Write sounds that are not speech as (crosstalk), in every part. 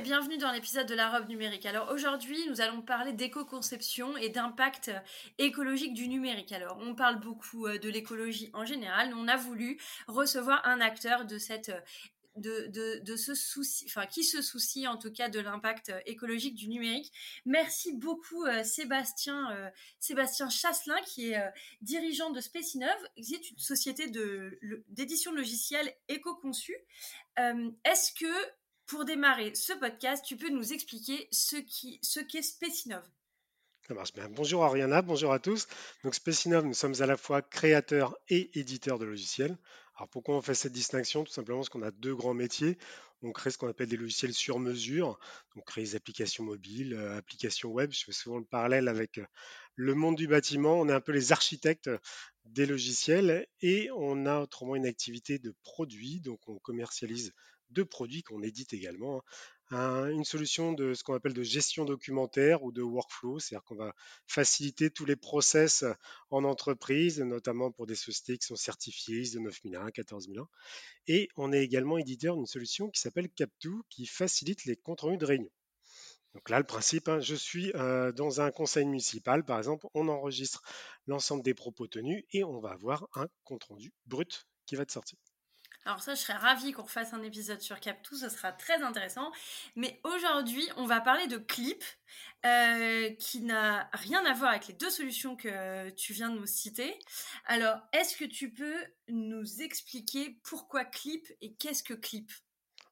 bienvenue dans l'épisode de la robe numérique. Alors aujourd'hui, nous allons parler d'éco-conception et d'impact écologique du numérique. Alors on parle beaucoup euh, de l'écologie en général, mais on a voulu recevoir un acteur de cette de, de, ce souci, enfin qui se soucie en tout cas de l'impact écologique du numérique. Merci beaucoup euh, Sébastien euh, Sébastien Chasselin qui est dirigeant de Spécinov, qui est une société de d'édition logicielle éco-conçue. Est-ce que pour démarrer ce podcast, tu peux nous expliquer ce qu'est ce qu'est Spécinov ça marche bien. Bonjour Ariana, bonjour à tous. Donc Spécinov, nous sommes à la fois créateurs et éditeurs de logiciels. Alors pourquoi on fait cette distinction? Tout simplement parce qu'on a deux grands métiers. On crée ce qu'on appelle des logiciels sur mesure, donc crée des applications mobiles, euh, applications web. Je fais souvent le parallèle avec euh, le monde du bâtiment. On est un peu les architectes des logiciels et on a autrement une activité de produit, donc on commercialise de produits qu'on édite également. Hein. une solution de ce qu'on appelle de gestion documentaire ou de workflow, c'est-à-dire qu'on va faciliter tous les process en entreprise, notamment pour des sociétés qui sont certifiées ISO 9001, 14001. Et on est également éditeur d'une solution qui s'appelle Cap2 qui facilite les comptes rendus de réunion. Donc là, le principe, hein, je suis euh, dans un conseil municipal, par exemple, on enregistre l'ensemble des propos tenus et on va avoir un compte rendu brut qui va être sorti. Alors ça, je serais ravie qu'on refasse un épisode sur Cap2, ce sera très intéressant. Mais aujourd'hui, on va parler de Clip, euh, qui n'a rien à voir avec les deux solutions que tu viens de nous citer. Alors, est-ce que tu peux nous expliquer pourquoi Clip et qu'est-ce que Clip?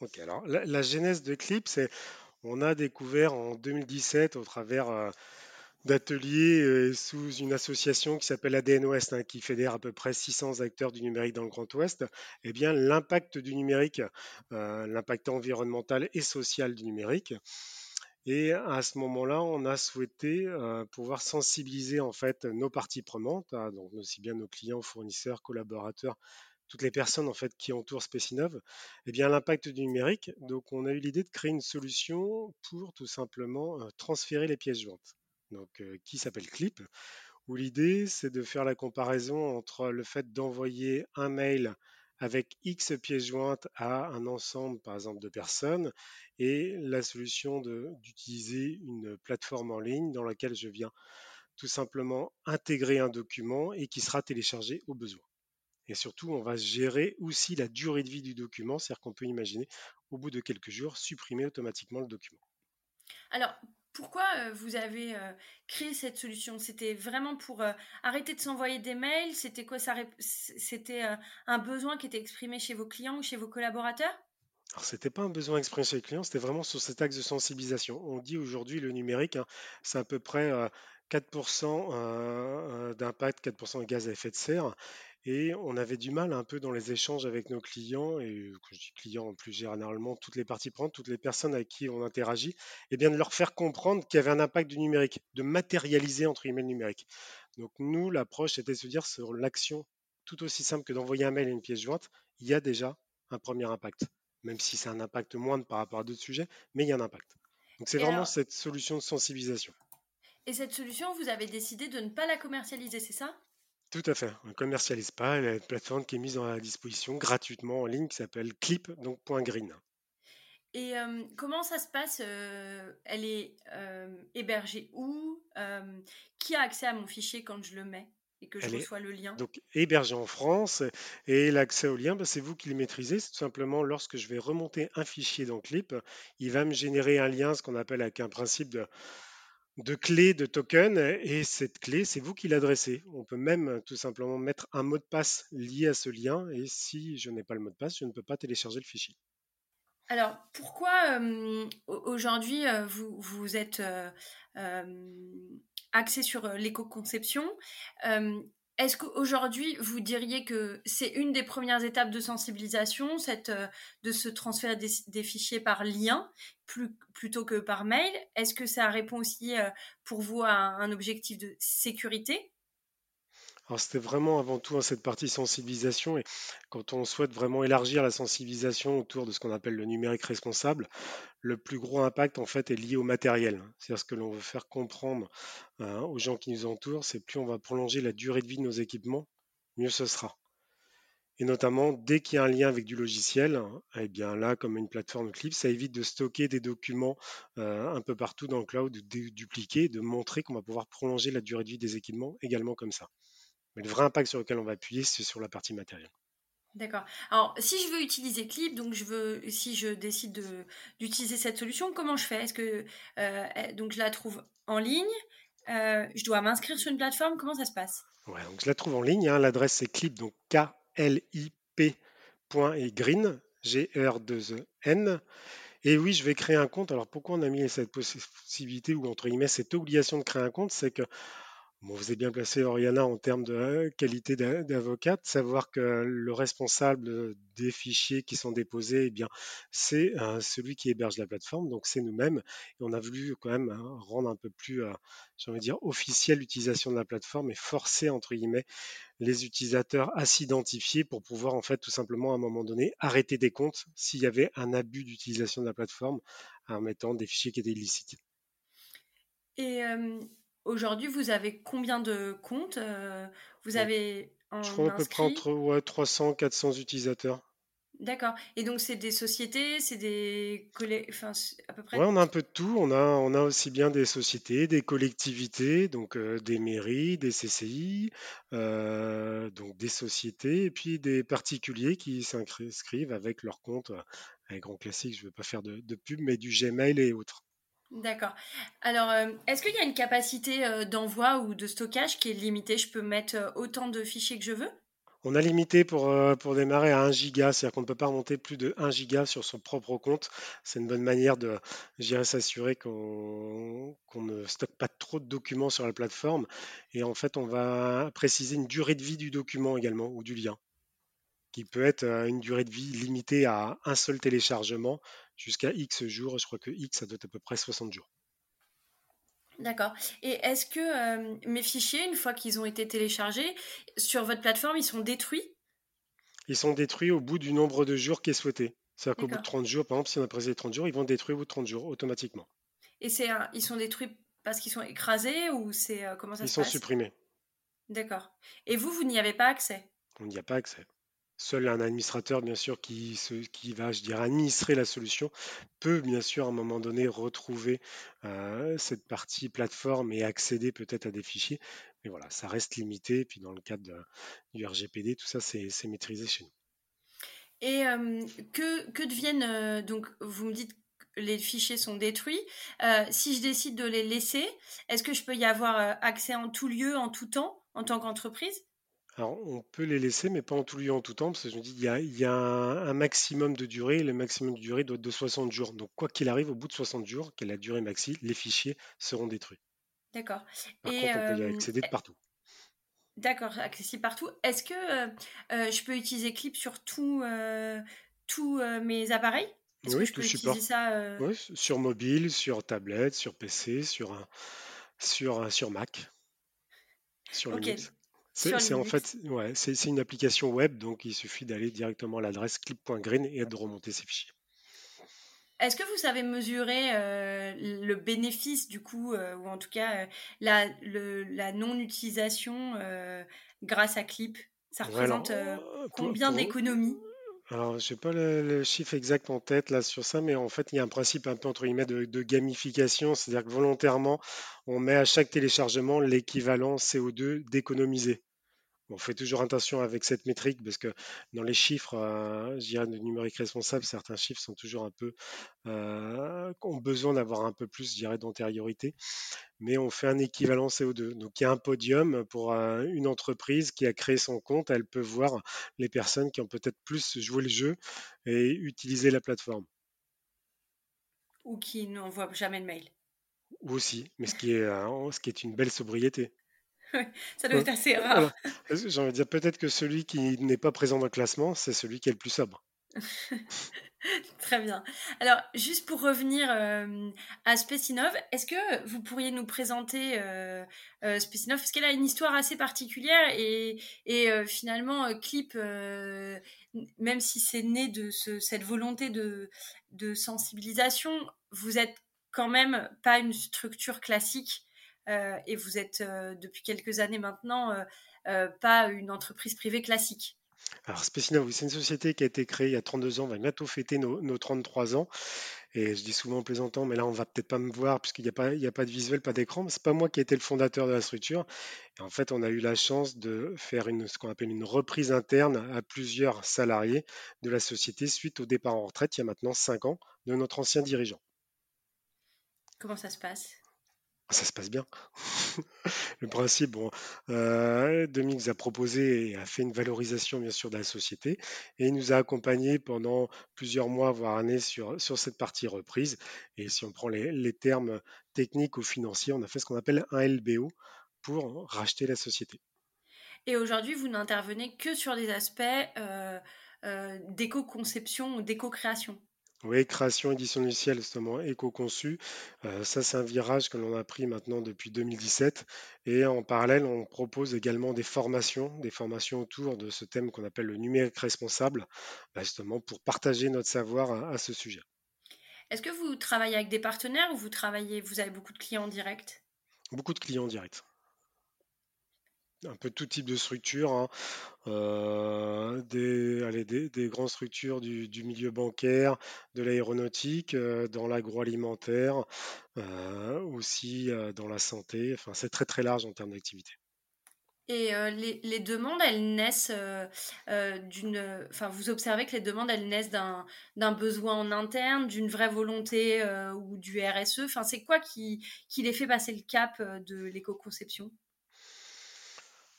Ok, alors la, la, genèse de Clip, c'est on a découvert en 2017 au travers... Euh, d'ateliers euh, sous une association qui s'appelle ADN Ouest, hein, qui fédère à peu près 600 acteurs du numérique dans le Grand Ouest, eh bien l'impact du numérique, euh, l'impact environnemental et social du numérique. Et à ce moment-là, on a souhaité euh, pouvoir sensibiliser en fait nos parties prenantes, hein, donc aussi bien nos clients, fournisseurs, collaborateurs, toutes les personnes en fait qui entourent Spécinov, eh bien l'impact du numérique. Donc on a eu l'idée de créer une solution pour tout simplement transférer les pièces jointes donc, qui s'appelle Clip, où l'idée c'est de faire la comparaison entre le fait d'envoyer un mail avec X pièces jointes à un ensemble, par exemple, de personnes, et la solution d'utiliser une plateforme en ligne dans laquelle je viens tout simplement intégrer un document et qui sera téléchargé au besoin. Et surtout, on va gérer aussi la durée de vie du document, c'est-à-dire qu'on peut imaginer, au bout de quelques jours, supprimer automatiquement le document. Alors, pourquoi euh, vous avez euh, créé cette solution? C'était vraiment pour euh, arrêter de s'envoyer des mails? C'était quoi C'était un besoin qui était exprimé chez vos clients ou chez vos collaborateurs? Alors, ce n'était pas un besoin exprimé chez les clients, c'était vraiment sur cet axe de sensibilisation. On dit aujourd'hui le numérique, hein, c'est à peu près 4% d'impact, 4% de gaz à effet de serre. Et on avait du mal un peu dans les échanges avec nos clients, et quand je dis clients plus généralement, toutes les parties prenantes, toutes les personnes avec qui on interagit, et eh bien de leur faire comprendre qu'il y avait un impact du numérique, de matérialiser entre guillemets le numérique. Donc nous, l'approche était de se dire sur l'action tout aussi simple que d'envoyer un mail à une pièce jointe, il y a déjà un premier impact, même si c'est un impact moindre par rapport à d'autres sujets, mais il y a un impact. Donc c'est vraiment cette solution de sensibilisation. Et cette solution, vous avez décidé de ne pas la commercialiser, c'est ça? Tout à fait. On ne commercialise pas. Elle a une plateforme qui est mise à disposition gratuitement en ligne qui s'appelle Clip, donc .green. Et comment ça se passe Elle est hébergée où Qui a accès à mon fichier quand je le mets et que je reçois le lien? Donc hébergée en France et l'accès au lien, bah, c'est vous qui le maîtrisez. C'est tout simplement lorsque je vais remonter un fichier dans Clip, il va me générer un lien, ce qu'on appelle avec un principe de de clés, de tokens, et cette clé, c'est vous qui l'adressez. On peut même tout simplement mettre un mot de passe lié à ce lien, et si je n'ai pas le mot de passe, je ne peux pas télécharger le fichier. Alors, pourquoi aujourd'hui vous, vous êtes axé sur l'éco-conception? Est-ce qu'aujourd'hui, vous diriez que c'est une des premières étapes de sensibilisation, cette, euh, de se transférer des, fichiers par lien plutôt que par mail? Est-ce que ça répond aussi euh, pour vous à un objectif de sécurité? Alors c'était vraiment avant tout hein, cette partie sensibilisation et quand on souhaite vraiment élargir la sensibilisation autour de ce qu'on appelle le numérique responsable, le plus gros impact en fait est lié au matériel. C'est-à-dire ce que l'on veut faire comprendre hein, aux gens qui nous entourent, c'est plus on va prolonger la durée de vie de nos équipements, mieux ce sera. Et notamment, dès qu'il y a un lien avec du logiciel, hein, eh bien là, comme une plateforme Clip, ça évite de stocker des documents euh, un peu partout dans le cloud, de dupliquer, de montrer qu'on va pouvoir prolonger la durée de vie des équipements également comme ça. Mais le vrai impact sur lequel on va appuyer, c'est sur la partie matérielle. D'accord. Alors, si je veux utiliser Clip, donc je veux, si je décide d'utiliser cette solution, comment je fais? Est-ce que euh, donc je la trouve en ligne euh, Je dois m'inscrire sur une plateforme Comment ça se passe? Ouais, donc je la trouve en ligne. Hein. L'adresse c'est Clip, donc K L I P et green G R 2 E N. Et oui, je vais créer un compte. Alors pourquoi on a mis cette possibilité ou entre guillemets cette obligation de créer un compte, c'est que vous êtes bien placé, Oriana, en termes de euh, qualité d'avocate, savoir que le responsable des fichiers qui sont déposés, eh bien, c'est euh, celui qui héberge la plateforme, donc c'est nous-mêmes. On a voulu quand même hein, rendre un peu plus, euh, j'ai dire, officielle l'utilisation de la plateforme et forcer, entre guillemets, les utilisateurs à s'identifier pour pouvoir, en fait, tout simplement, à un moment donné, arrêter des comptes s'il y avait un abus d'utilisation de la plateforme en mettant des fichiers qui étaient illicites. Et Aujourd'hui, vous avez combien de comptes euh, Vous avez Je crois à peu près entre 300 400 utilisateurs. D'accord. Et donc, c'est des sociétés, c'est des enfin, à peu près. Ouais, on a un peu de tout. On a, on a aussi bien des sociétés, des collectivités, donc euh, des mairies, des CCI, euh, donc des sociétés, et puis des particuliers qui s'inscrivent avec leur compte, un grand classique, je ne veux pas faire de, de pub, mais du Gmail et autres. D'accord. Alors, euh, est-ce qu'il y a une capacité euh, d'envoi ou de stockage qui est limitée? Je peux mettre euh, autant de fichiers que je veux? On a limité pour, pour démarrer à 1 giga, c'est-à-dire qu'on ne peut pas remonter plus de 1 giga sur son propre compte. C'est une bonne manière de, s'assurer qu'on ne stocke pas trop de documents sur la plateforme. Et en fait, on va préciser une durée de vie du document également ou du lien qui peut être une durée de vie limitée à un seul téléchargement jusqu'à X jours. Je crois que X, ça doit être à peu près 60 jours. D'accord. Et est-ce que mes fichiers, une fois qu'ils ont été téléchargés, sur votre plateforme, ils sont détruits? Ils sont détruits au bout du nombre de jours qui est souhaité. C'est-à-dire qu'au bout de 30 jours, par exemple, si on a précisé 30 jours, ils vont détruire au bout de 30 jours automatiquement. Et c'est ils sont détruits parce qu'ils sont écrasés ou c'est comment ça ils se passe? Ils sont supprimés. D'accord. Et vous, vous n'y avez pas accès? On n'y a pas accès. Seul un administrateur, bien sûr, qui, qui va, je dirais, administrer la solution, peut, bien sûr, à un moment donné, retrouver euh, cette partie plateforme et accéder peut-être à des fichiers. Mais voilà, ça reste limité. Puis dans le cadre du RGPD, tout ça, c'est maîtrisé chez nous. Et euh, que, que, deviennent, euh, donc vous me dites que les fichiers sont détruits. si je décide de les laisser, est-ce que je peux y avoir accès en tout lieu, en tout temps, en tant qu'entreprise? Alors, on peut les laisser, mais pas en tout lieu, en tout temps, parce que je me dis, il y a, un, maximum de durée, et le maximum de durée doit être de 60 jours. Donc, quoi qu'il arrive, au bout de 60 jours, quelle est la durée maxi, les fichiers seront détruits. D'accord. Par contre, on peut y accéder de euh, partout. D'accord, accessible partout. Est-ce que euh, euh, je peux utiliser Clip sur tous mes appareils? Oui, je peux utiliser ça oui, sur mobile, sur tablette, sur PC, sur, sur, sur Mac, sur Linux. C'est en fait ouais, c'est une application web, donc il suffit d'aller directement à l'adresse clip.green et de remonter ses fichiers. Est-ce que vous savez mesurer euh, le bénéfice du coup, euh, ou en tout cas euh, la, la non-utilisation grâce à Clip? Ça représente combien d'économies? Alors, je n'ai pas le, chiffre exact en tête là sur ça, mais en fait, il y a un principe un peu entre guillemets de, de gamification, c'est-à-dire que volontairement, on met à chaque téléchargement l'équivalent CO2 d'économiser. On fait toujours attention avec cette métrique parce que dans les chiffres, euh, je dirais, de numérique responsable, certains chiffres sont toujours un peu, euh, ont besoin d'avoir un peu plus, je dirais, d'antériorité. Mais on fait un équivalent CO2. Donc il y a un podium pour euh, une entreprise qui a créé son compte. Elle peut voir les personnes qui ont peut-être plus joué le jeu et utilisé la plateforme. Ou qui n'envoient jamais de mail. Ou aussi, mais ce qui est, ce qui est une belle sobriété. Ça doit être assez rare. (laughs) J'ai envie de dire peut-être que celui qui n'est pas présent dans le classement, c'est celui qui est le plus sobre? (laughs) Très bien. Alors, juste pour revenir euh, à Specinov, est-ce que vous pourriez nous présenter euh, euh Specinov Parce qu'elle a une histoire assez particulière et, et finalement, Clip, même si c'est né de cette volonté de, de sensibilisation, vous êtes quand même pas une structure classique et vous êtes depuis quelques années maintenant pas une entreprise privée classique. Alors, Specinov, c'est une société qui a été créée il y a 32 ans, on va bientôt fêter nos, 33 ans. Et je dis souvent en plaisantant, mais là, on va peut-être pas me voir puisqu'il n'y a, pas, a pas de visuel, pas d'écran. Mais c'est pas moi qui ai été le fondateur de la structure. Et en fait, on a eu la chance de faire une, ce qu'on appelle une reprise interne à plusieurs salariés de la société suite au départ en retraite, il y a maintenant 5 ans, de notre ancien dirigeant. Comment ça se passe? Ça se passe bien. (laughs) Le principe, bon, euh, a proposé et a fait une valorisation bien sûr de la société et il nous a accompagnés pendant plusieurs mois, voire années sur, sur cette partie reprise. Et si on prend les, termes techniques ou financiers, on a fait ce qu'on appelle un LBO pour racheter la société. Et aujourd'hui, vous n'intervenez que sur des aspects euh, euh, d'éco-conception ou d'éco-création. Oui, création, édition du ciel, justement, éco-conçu. Euh, ça, c'est un virage que l'on a pris maintenant depuis 2017. Et en parallèle, on propose également des formations, des formations autour de ce thème qu'on appelle le numérique responsable, bah, justement pour partager notre savoir à, ce sujet. Est-ce que vous travaillez avec des partenaires ou vous travaillez, vous avez beaucoup de clients directs Beaucoup de clients directs un peu tout type de structure, hein. euh, des, des, grandes structures du, milieu bancaire, de l'aéronautique, euh, dans l'agroalimentaire, euh, aussi dans la santé. Enfin, c'est très très large en termes d'activité. Et les, demandes, elles naissent d'une. Enfin, vous observez que les demandes, elles naissent d'un, besoin en interne, d'une vraie volonté ou du RSE. Enfin, c'est quoi qui, qui les fait passer le cap de l'éco-conception?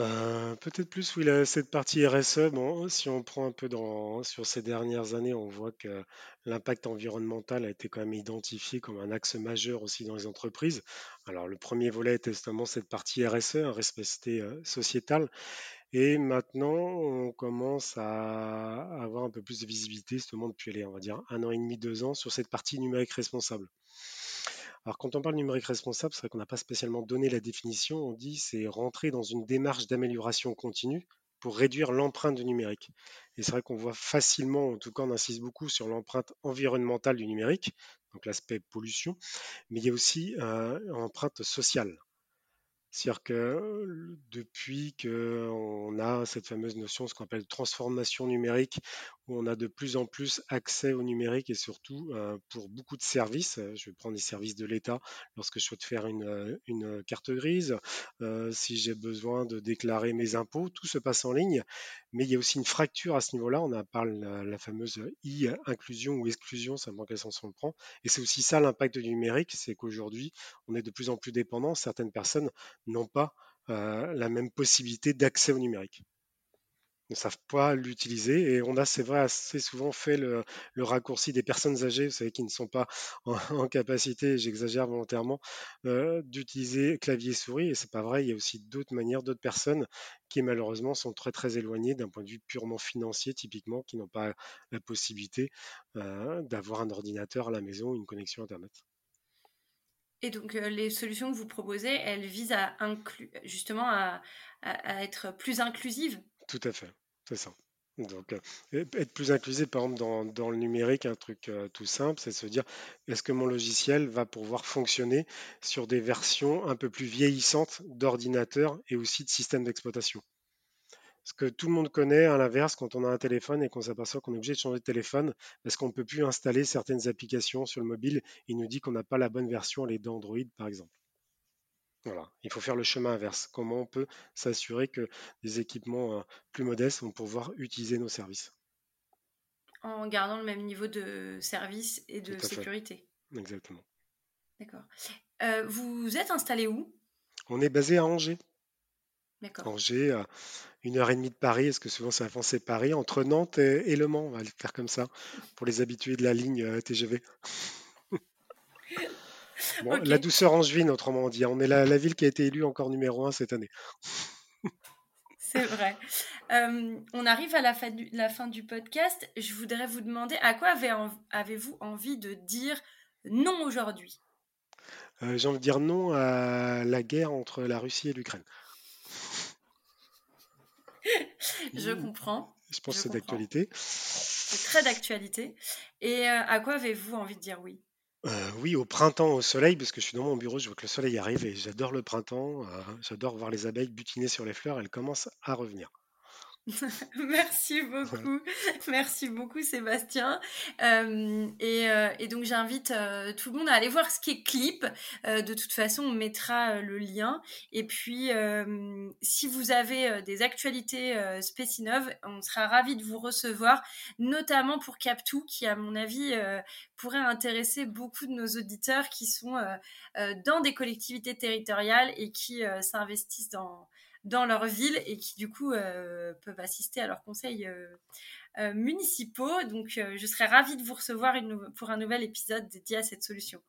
Ben, peut-être plus, oui, cette partie RSE, bon, si on prend un peu sur ces dernières années, on voit que l'impact environnemental a été quand même identifié comme un axe majeur aussi dans les entreprises. Alors, le premier volet était justement cette partie RSE, un respect euh, sociétal. Et maintenant, on commence à avoir un peu plus de visibilité, justement, depuis, allez, on va dire, un an et demi, deux ans, sur cette partie numérique responsable. Alors quand on parle numérique responsable, c'est vrai qu'on n'a pas spécialement donné la définition. On dit c'est rentrer dans une démarche d'amélioration continue pour réduire l'empreinte du numérique. Et c'est vrai qu'on voit facilement, en tout cas on insiste beaucoup sur l'empreinte environnementale du numérique, donc l'aspect pollution, mais il y a aussi euh, l'empreinte sociale. C'est-à-dire que depuis qu'on a cette fameuse notion, ce qu'on appelle transformation numérique, où on a de plus en plus accès au numérique et surtout pour beaucoup de services, je vais prendre les services de l'État lorsque je souhaite faire une, une carte grise, si j'ai besoin de déclarer mes impôts, tout se passe en ligne, mais il y a aussi une fracture à ce niveau-là, on a parlé la, la fameuse I-inclusion ou exclusion, ça manque à sens on le prend, et c'est aussi ça l'impact du numérique, c'est qu'aujourd'hui on est de plus en plus dépendant, certaines personnes n'ont pas euh, la même possibilité d'accès au numérique ne savent pas l'utiliser. Et on a, c'est vrai, assez souvent fait le, raccourci des personnes âgées, vous savez, qui ne sont pas (laughs) en, capacité, j'exagère volontairement, euh, d'utiliser clavier souris. Et c'est pas vrai, il y a aussi d'autres manières, d'autres personnes qui malheureusement sont très très éloignées d'un point de vue purement financier, typiquement, qui n'ont pas la possibilité euh, d'avoir un ordinateur à la maison, une connexion Internet. Et donc, euh, les solutions que vous proposez, elles visent à justement à, être plus inclusives Tout à fait, c'est ça. Donc, euh, être plus inclusif, par exemple, dans, le numérique, un truc euh, tout simple, c'est se dire est-ce que mon logiciel va pouvoir fonctionner sur des versions un peu plus vieillissantes d'ordinateurs et aussi de systèmes d'exploitation? Ce que tout le monde connaît, à l'inverse, quand on a un téléphone et qu'on s'aperçoit qu'on est obligé de changer de téléphone parce qu'on ne peut plus installer certaines applications sur le mobile, il nous dit qu'on n'a pas la bonne version, les d'Android par exemple. Voilà, il faut faire le chemin inverse. Comment on peut s'assurer que des équipements euh, plus modestes vont pouvoir utiliser nos services? En gardant le même niveau de service et de sécurité. Exactement. D'accord. Euh, vous êtes installé où? On est basé à Angers. Angers, à une heure et demie de Paris, est-ce que souvent c'est avancé Paris, entre Nantes et, Le Mans, on va le faire comme ça, pour les habitués de la ligne La douceur angevine, autrement dit. On est la, la, ville qui a été élue encore numéro un cette année. C'est vrai. Euh, on arrive à la fin, du, la fin, du, podcast. Je voudrais vous demander à quoi avez-vous envie de dire non aujourd'hui? Euh, J'ai envie de dire non à la guerre entre la Russie et l'Ukraine. (laughs) Je comprends. Je pense que c'est d'actualité. C'est très d'actualité. Et euh, à quoi avez-vous envie de dire oui? Euh, oui, au printemps, au soleil, parce que je suis dans mon bureau, je vois que le soleil arrive et j'adore le printemps. Euh, j'adore voir les abeilles butiner sur les fleurs, elles commencent à revenir. (laughs) Merci beaucoup, merci beaucoup Sébastien. Euh, euh, et, donc j'invite euh, tout le monde à aller voir ce qui est clip. de toute façon, on mettra le lien. Et puis, si vous avez des actualités Spécinov, on sera ravis de vous recevoir, notamment pour Captou, qui à mon avis pourrait intéresser beaucoup de nos auditeurs qui sont dans des collectivités territoriales et qui s'investissent dans dans leur ville et qui du coup euh, peuvent assister à leurs conseils euh, euh, municipaux. Donc je serais ravie de vous recevoir pour un nouvel épisode dédié à cette solution.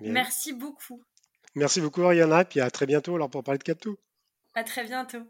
Merci beaucoup. Merci beaucoup Ariana, et puis à très bientôt alors pour parler de Captou. À très bientôt.